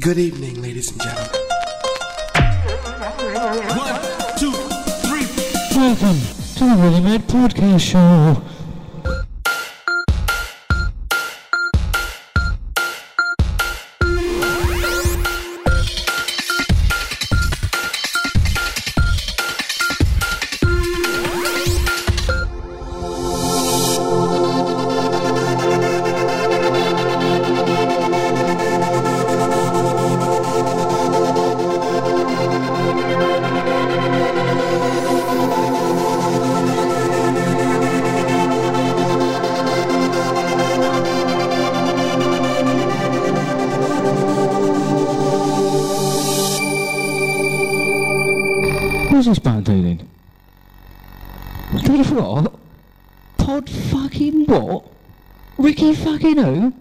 Good evening, ladies and gentlemen. One, two, three. Welcome to the Really Mad Podcast Show. you know,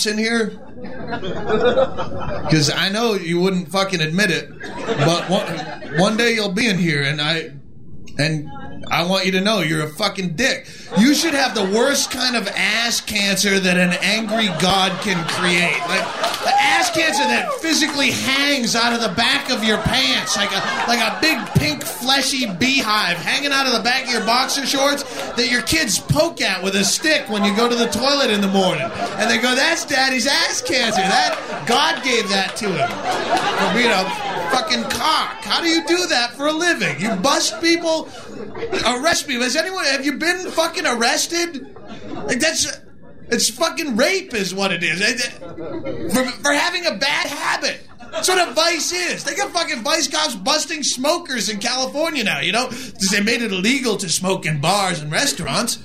cops in here? Because I know you wouldn't fucking admit it, but one, one day you'll be in here, and I and I want you to know you're a fucking dick. You should have the worst kind of ass cancer that an angry god can create. Like the ass cancer that physically hangs out of the back of your pants like a like a big pink fleshy beehive hanging out of the back of your boxer shorts that your kids poke at with a stick when you go to the toilet in the morning. And they go, "That's daddy's ass cancer." That God gave that to him. For being a fucking cock. How do you do that for a living? You bust people, arrest me. Has anyone? Have you been fucking arrested? Like that's. It's fucking rape, is what it is. For, for having a bad habit. That's what a vice is. They got fucking vice cops busting smokers in California now, you know? 'Cause They made it illegal to smoke in bars and restaurants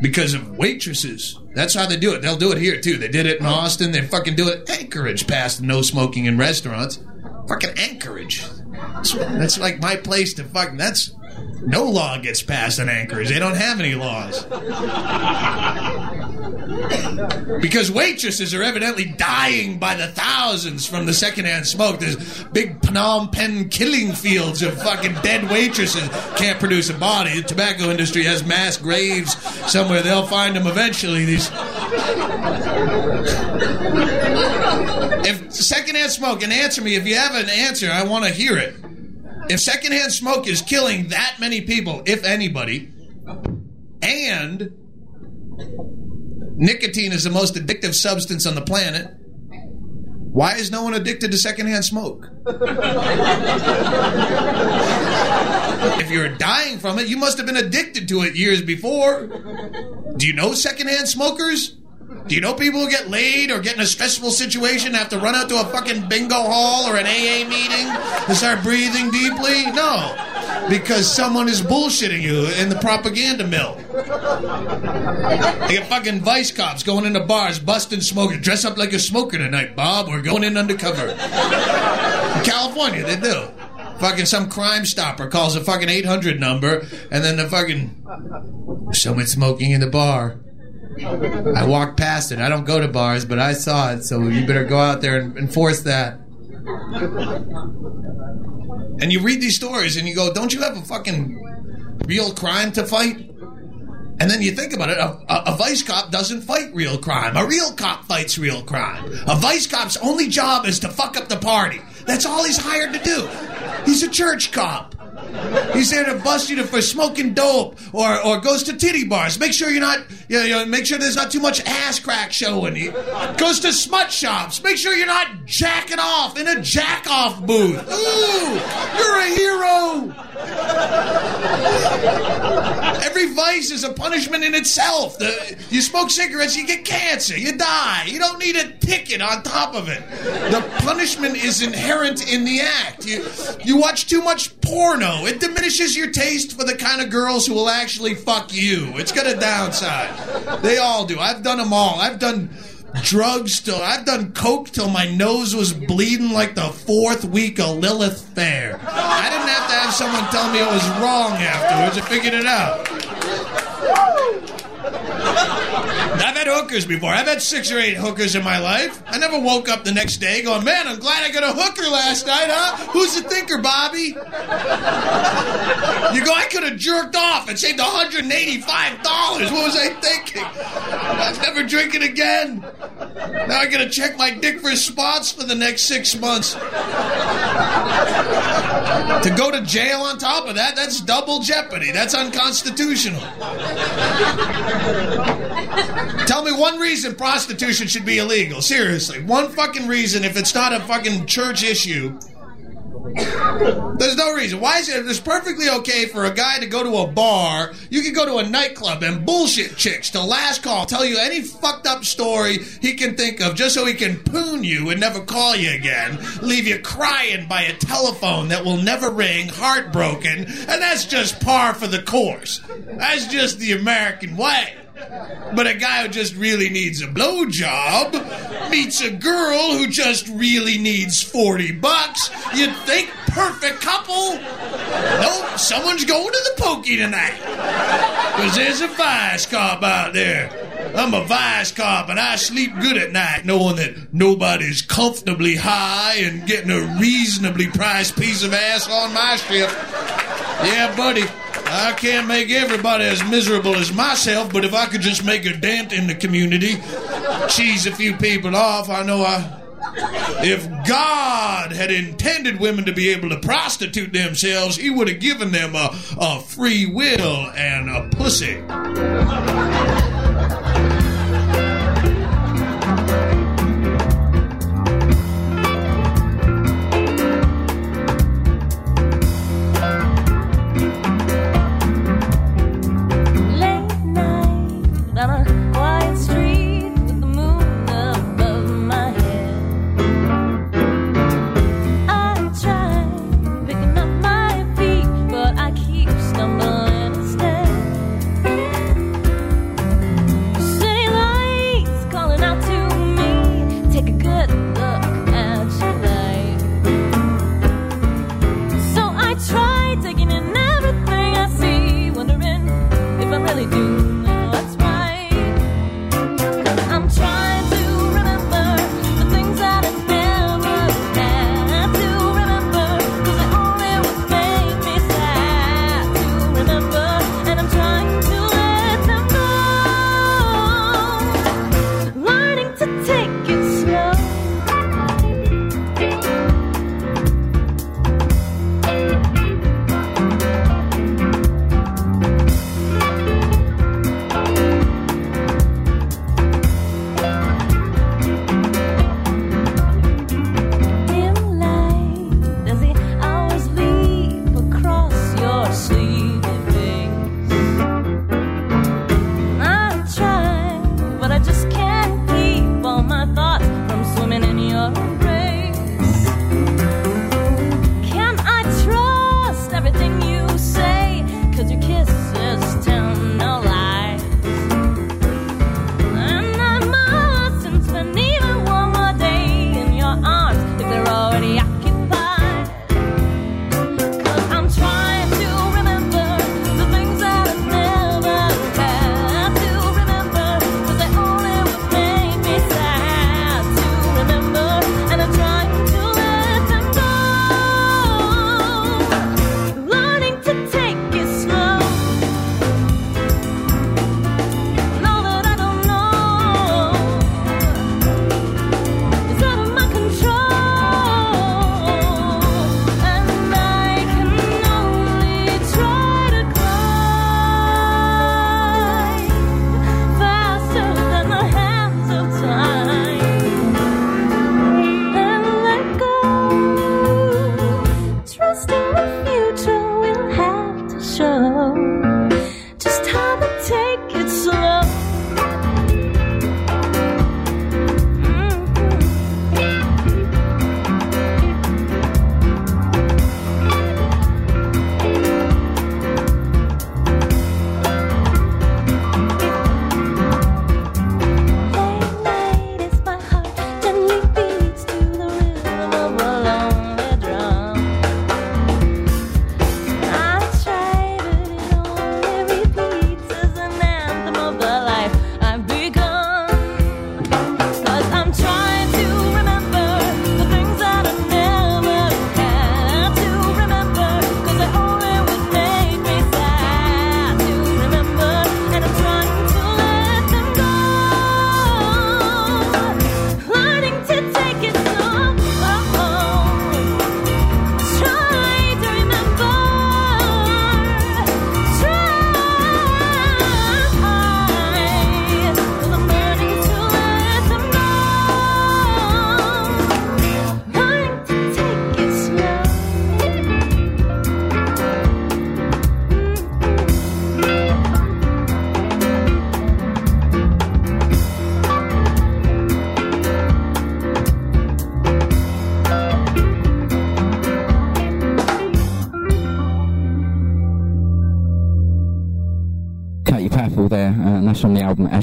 because of waitresses. That's how they do it. They'll do it here too. They did it in Austin. They fucking do it. Anchorage passed no smoking in restaurants. Fucking Anchorage. That's, that's like my place to fucking. That's no law gets passed in Anchorage. They don't have any laws because waitresses are evidently dying by the thousands from the secondhand smoke. There's big Phnom Penh killing fields of fucking dead waitresses. Can't produce a body. The tobacco industry has mass graves somewhere. They'll find them eventually. These. If secondhand smoke, and answer me if you have an answer, I want to hear it. If secondhand smoke is killing that many people, if anybody, and nicotine is the most addictive substance on the planet, why is no one addicted to secondhand smoke? if you're dying from it, you must have been addicted to it years before. Do you know secondhand smokers? Do you know people who get laid or get in a stressful situation have to run out to a fucking bingo hall or an AA meeting to start breathing deeply? No. Because someone is bullshitting you in the propaganda mill. They get fucking vice cops going into bars, busting smokers. Dress up like a smoker tonight, Bob. We're going in undercover. In California, they do. Fucking some crime stopper calls a fucking 800 number, and then the fucking. Someone smoking in the bar. I walked past it. I don't go to bars, but I saw it, so you better go out there and enforce that. And you read these stories and you go, don't you have a fucking real crime to fight? And then you think about it, a, a, a vice cop doesn't fight real crime. A real cop fights real crime. A vice cop's only job is to fuck up the party. That's all he's hired to do. He's a church cop. He's there to bust you for smoking dope or, or goes to titty bars. Make sure you're not, you know, make sure there's not too much ass crack showing. He goes to smut shops. Make sure you're not jacking off in a jack off booth. Ooh, you're a hero. Every vice is a punishment in itself. The, you smoke cigarettes, you get cancer, you die. You don't need a ticket on top of it. The punishment is inherent in the act. You, you watch too much porno, it diminishes your taste for the kind of girls who will actually fuck you. It's got a downside. They all do. I've done them all. I've done drugs till I've done coke till my nose was bleeding like the fourth week of Lilith Fair. I didn't have to have someone tell me it was wrong afterwards. I figured it out. I've had hookers before. I've had six or eight hookers in my life. I never woke up the next day going, man, I'm glad I got a hooker last night, huh? Who's the thinker, Bobby? You go, I could have jerked off and saved $185. What was I thinking? I'm never drinking again. Now I gotta check my dick for spots for the next six months. To go to jail on top of that, that's double jeopardy. That's unconstitutional. Tell me one reason prostitution should be illegal. Seriously. One fucking reason if it's not a fucking church issue. There's no reason. Why is it? It's perfectly okay for a guy to go to a bar. You can go to a nightclub and bullshit chicks to last call, tell you any fucked up story he can think of just so he can poon you and never call you again. Leave you crying by a telephone that will never ring, heartbroken, and that's just par for the course. That's just the American way. But a guy who just really needs a blowjob meets a girl who just really needs 40 bucks. You'd think perfect couple. Nope, someone's going to the pokey tonight. Because there's a vice cop out there. I'm a vice cop and I sleep good at night knowing that nobody's comfortably high and getting a reasonably priced piece of ass on my ship. Yeah, buddy. I can't make everybody as miserable as myself, but if I could just make a dent in the community, cheese a few people off, I know I. If God had intended women to be able to prostitute themselves, He would have given them a, a free will and a pussy.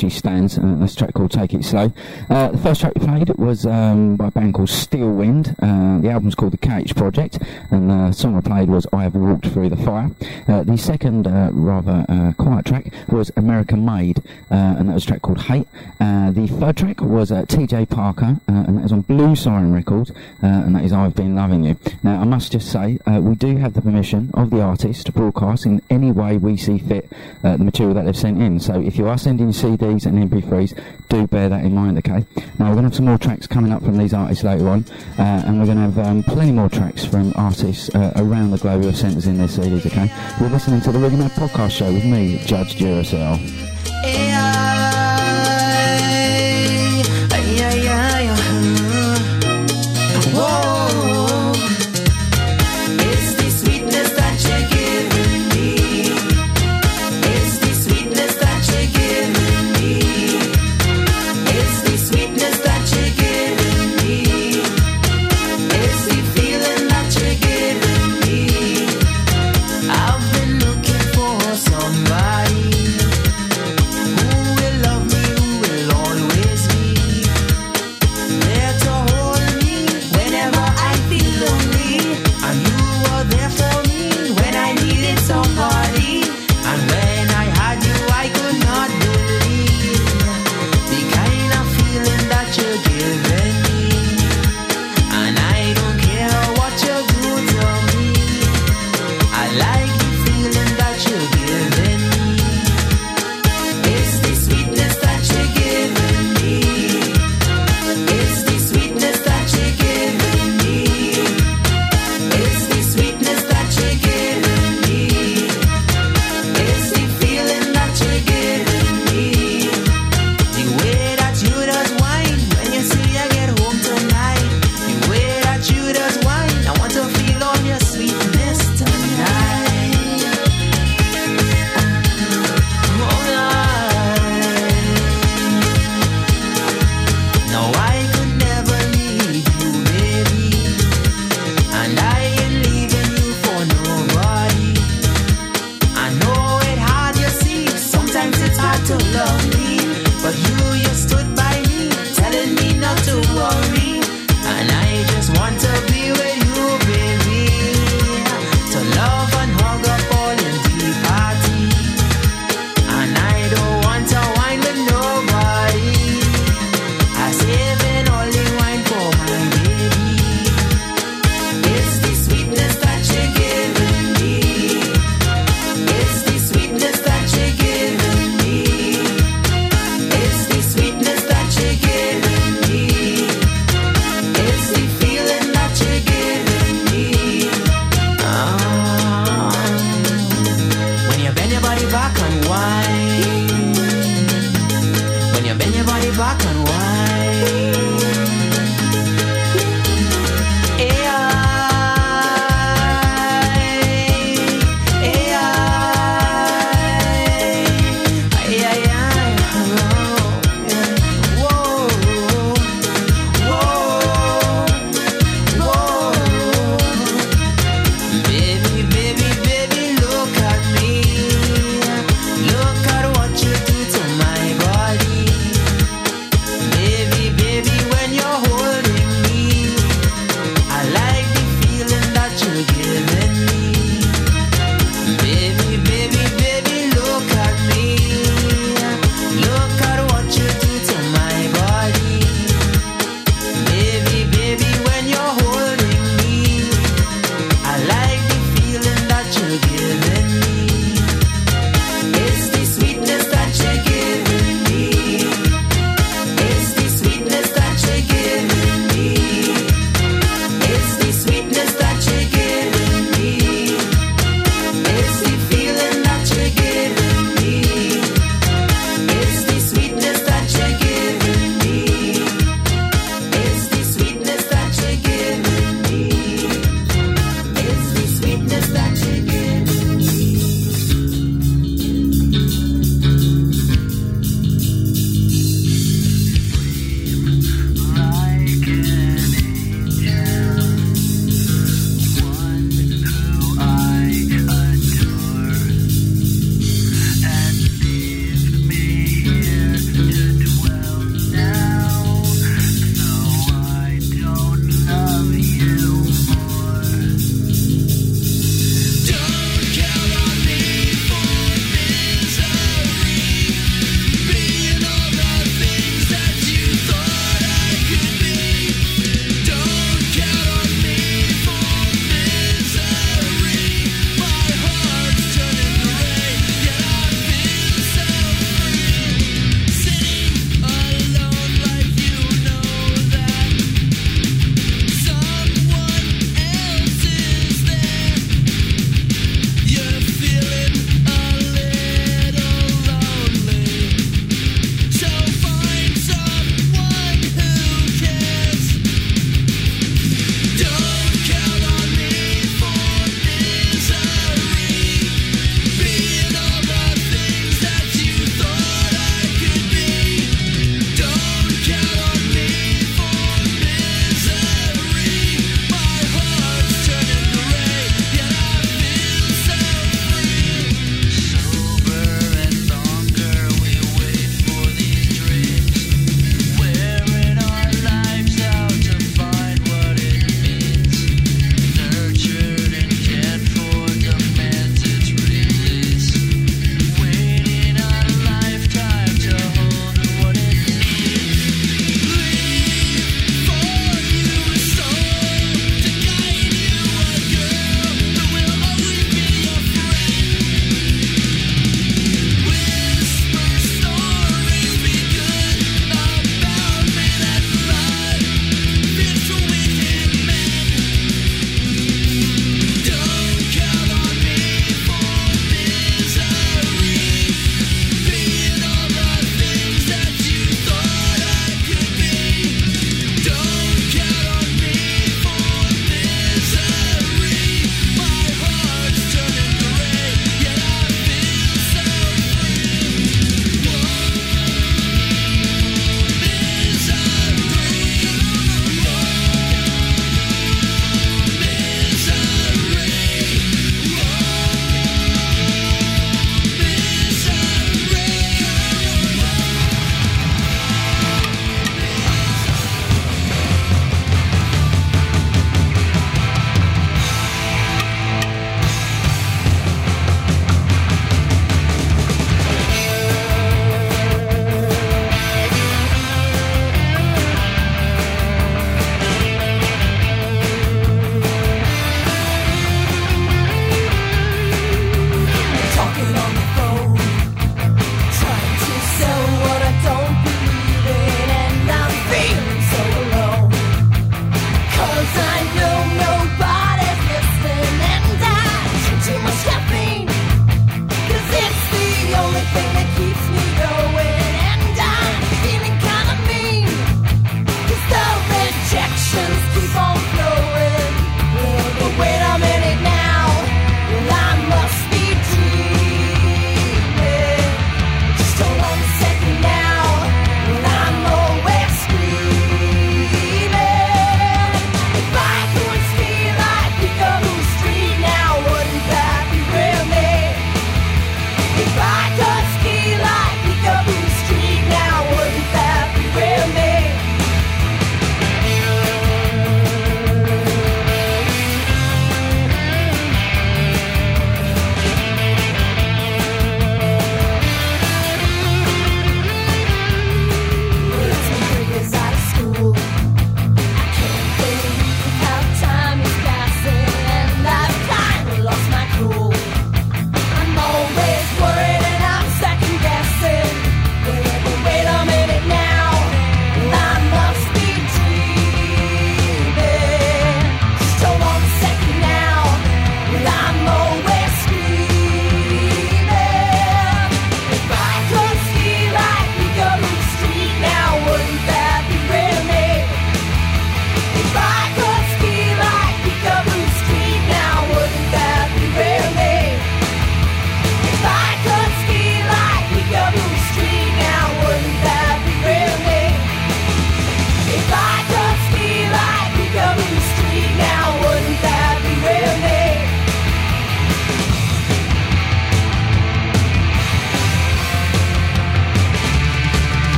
She Stands, and that's a track called Take It Slow. Uh, the first track we played was um, by a band called Steel Wind. Uh, the album's called The KH Project, and the song I played was I Have Walked Through the Fire. Uh, the second uh, rather uh, quiet track was American Made, uh, and that was a track called Hate. Uh, the third track was uh, TJ Parker, uh, and that is on Blue Siren Records, uh, and that is I've Been Loving You. Now, I must just say, uh, we do have the permission of the artist to broadcast in any way we see fit uh, the material that they've sent in. So if you are sending CDs and MP3s, do bear that in mind, okay? Now, we're going to have some more tracks coming up from these artists later on, uh, and we're going to have um, plenty more tracks from artists uh, around the globe who have sent us in their CDs, okay? We're listening to the Really Mad Podcast Show with me, Judge Duracell. black and white.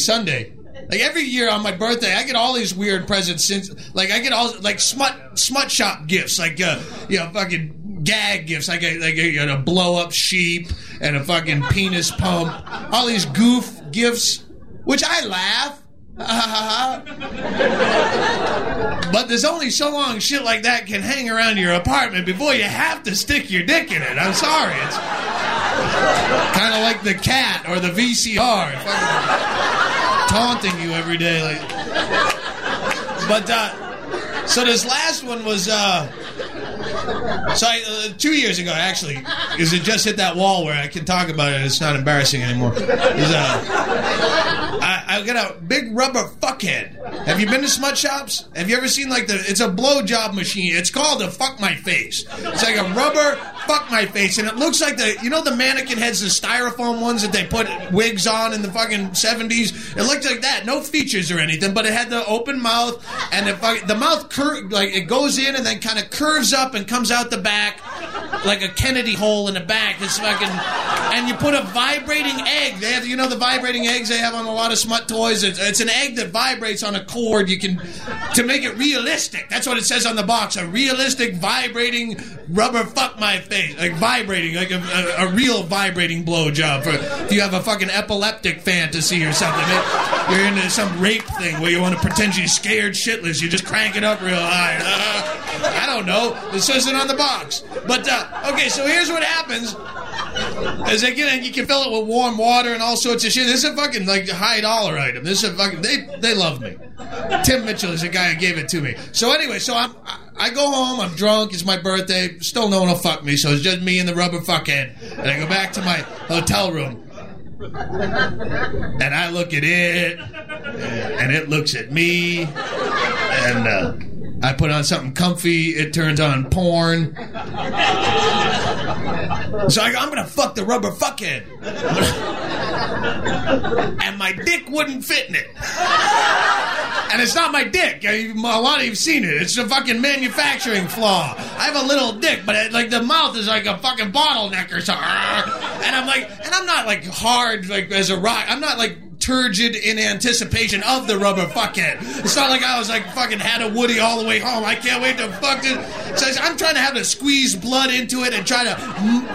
Sunday. Like every year on my birthday, I get all these weird presents. Since like I get all like smut smut shop gifts, like uh, you know, fucking gag gifts. I get like you know, a blow up sheep and a fucking penis pump. All these goof gifts, which I laugh. but there's only so long shit like that can hang around your apartment before you have to stick your dick in it. I'm sorry. It's kind of like the cat or the VCR, taunting you every day. Like, but uh, so this last one was uh, so I, uh, two years ago, actually, because it just hit that wall where I can talk about it. It's not embarrassing anymore. Uh, I, I got a big rubber fuckhead. Have you been to smut shops? Have you ever seen like the? It's a blow job machine. It's called a fuck my face. It's like a rubber fuck my face, and it looks like the you know the mannequin heads, the styrofoam ones that they put wigs on in the fucking seventies. It looked like that. No features or anything, but it had the open mouth and the the mouth cur- like it goes in and then kind of curves up and comes out the back like a Kennedy hole in the back. It's fucking, and you put a vibrating egg. They have, you know, the vibrating eggs they have on a lot of smut toys. It's, it's an egg that vibrates on a cord. You can to make it realistic. That's what it says on the box. A realistic vibrating rubber fuck my face, like vibrating, like a, a, a real vibrating blow job for if you have a fucking epileptic fantasy or something. You're into some rape thing where you want to pretend you're scared shitless. You just crank it up real high. Uh, I don't know. It says it on the box. But uh, okay, so here's what happens. They get you can fill it with warm water and all sorts of shit. This is a fucking like high dollar item. This is a fucking they they love me. Tim Mitchell is the guy who gave it to me. So anyway, so I'm I- I go home. I'm drunk. It's my birthday. Still no one will fuck me. So it's just me and the rubber fuckhead. And I go back to my hotel room. And I look at it, and it looks at me, and uh, I put on something comfy. It turns on porn. So I go, I'm gonna fuck the rubber fuckhead. and my dick wouldn't fit in it. And it's not my dick. A lot of you've seen it. It's a fucking manufacturing flaw. I have a little dick, but it, like the mouth is like a fucking bottleneck or something. And I'm like, and I'm not like hard like as a rock. I'm not like turgid in anticipation of the rubber fuckhead. It's not like I was like fucking had a Woody all the way home. I can't wait to fuck it. So I'm trying to have to squeeze blood into it and try to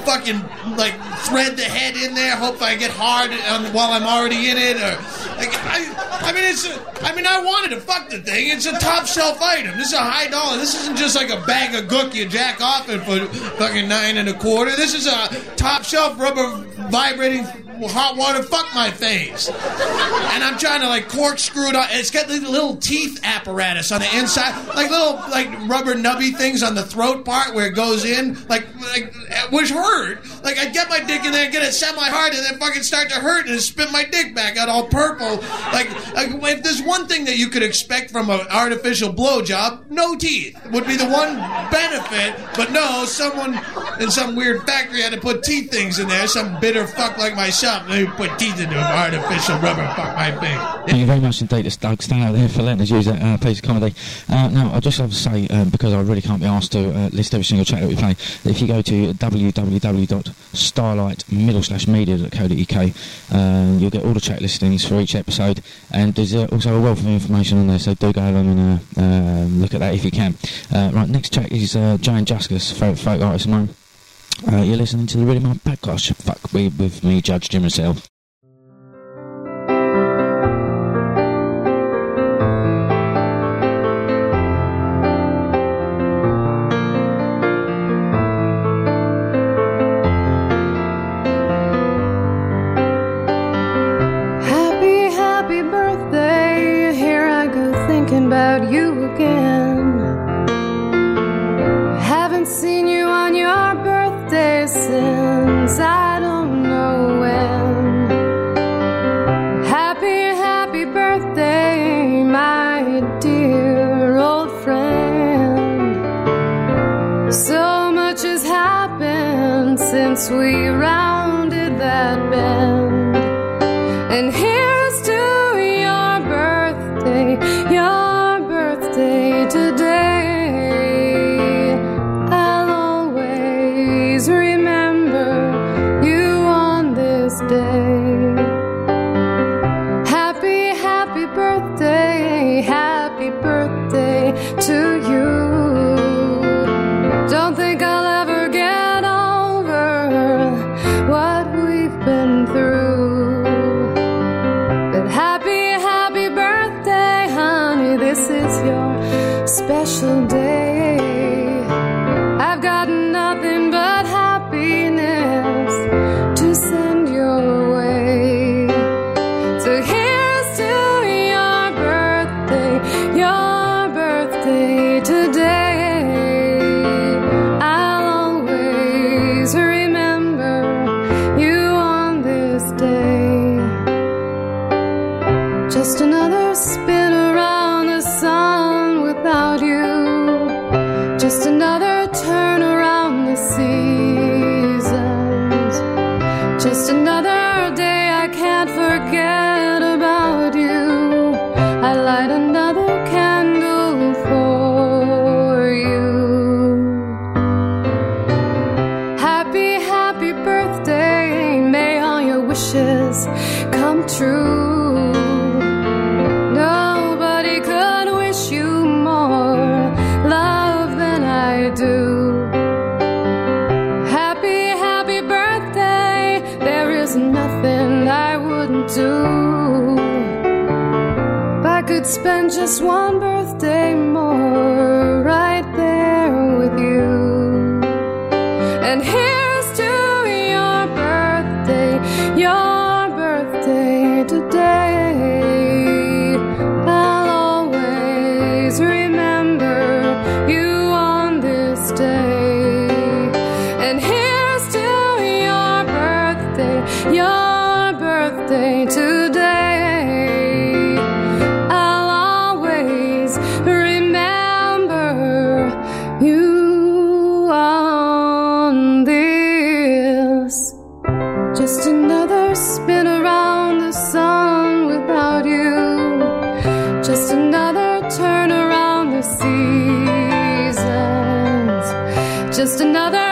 fucking like thread the head in there. Hope I get hard um, while I'm already in it. Or like I, I mean, it's. I mean, I wanted to fuck the thing. It's a top shelf item. This is a high dollar. This isn't just like a bag of gook you jack off in for fucking nine and a quarter. This is a top shelf rubber vibrating hot water fuck my face. And I'm trying to like corkscrew it on. It's got the little teeth apparatus on the inside, like little like rubber nubby things on the throat part where it goes in, like like which hurt. Like I get my dick in there, get it semi hard, and then fucking start to hurt, and spit my dick back out all purple. Like, like if there's one thing that you could expect from an artificial blowjob, no teeth would be the one benefit. But no, someone in some weird factory had to put teeth things in there. Some bitter fuck like myself, they put teeth into an artificial rubber fuck my face. Thank you very much indeed. It's Doug out there for letting us use that uh, piece of comedy. Uh, now, I'd just love to say, um, because I really can't be asked to uh, list every single track that we play, that if you go to www.starlightmiddle-media.co.uk, uh, you'll get all the track listings for each episode, and there's uh, also a wealth of information on there, so do go along and uh, uh, look at that if you can. Right, next track is uh, Jane favourite folk artist of mine. You're listening to the Really Mad podcast. Fuck with, with me, Judge Jim myself. Since we rounded that bend. And Just another turn around the seasons. Just another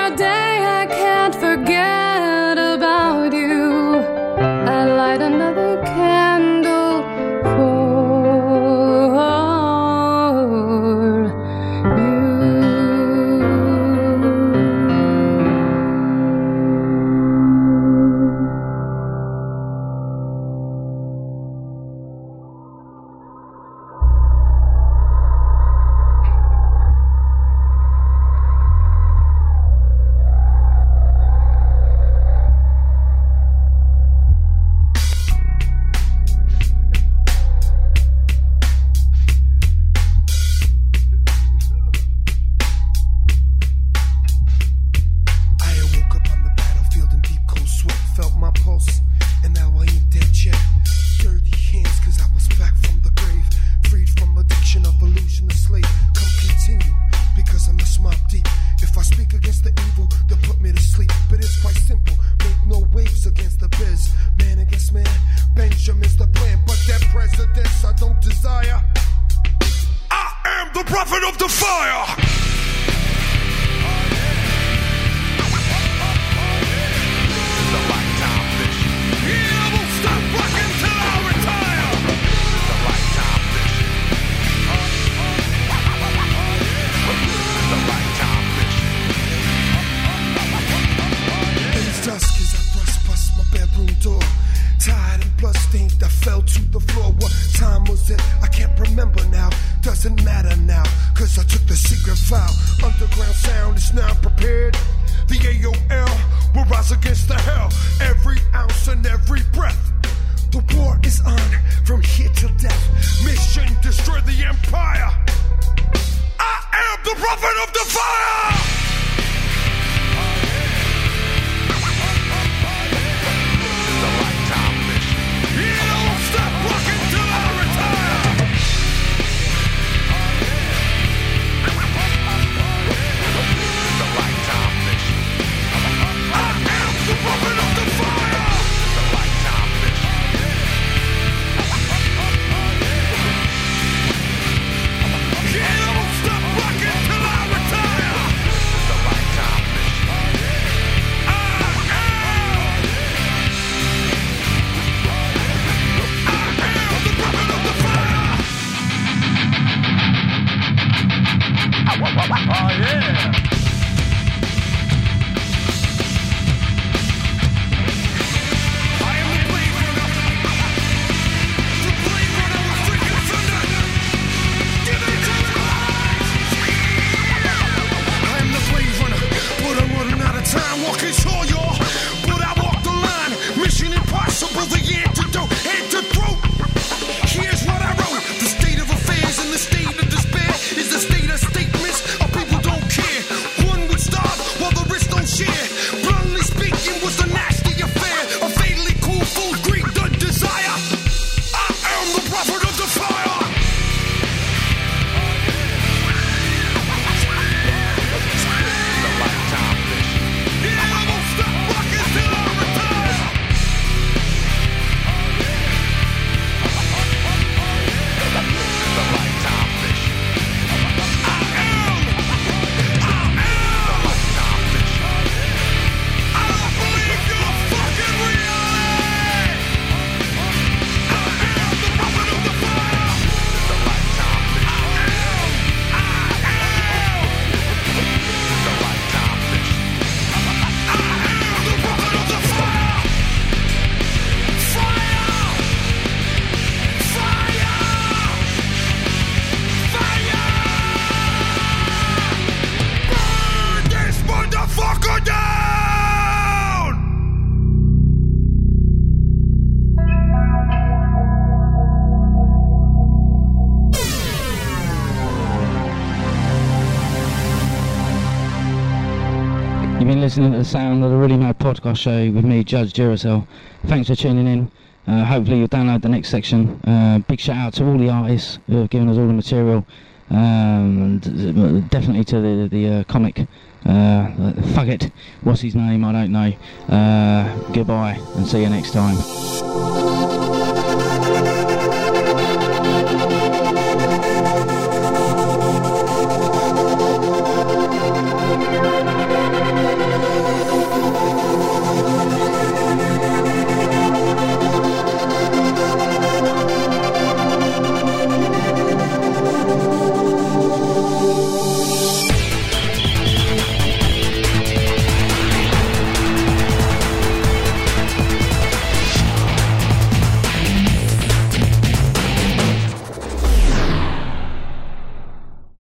listening to the sound of the Really Mad Podcast Show with me, Judge Duracell. Thanks for tuning in. Uh, hopefully you'll download the next section. Uh, big shout out to all the artists who have given us all the material. Um, and uh, definitely to the the uh, comic. Uh, fuck it. What's his name? I don't know. Uh, goodbye and see you next time.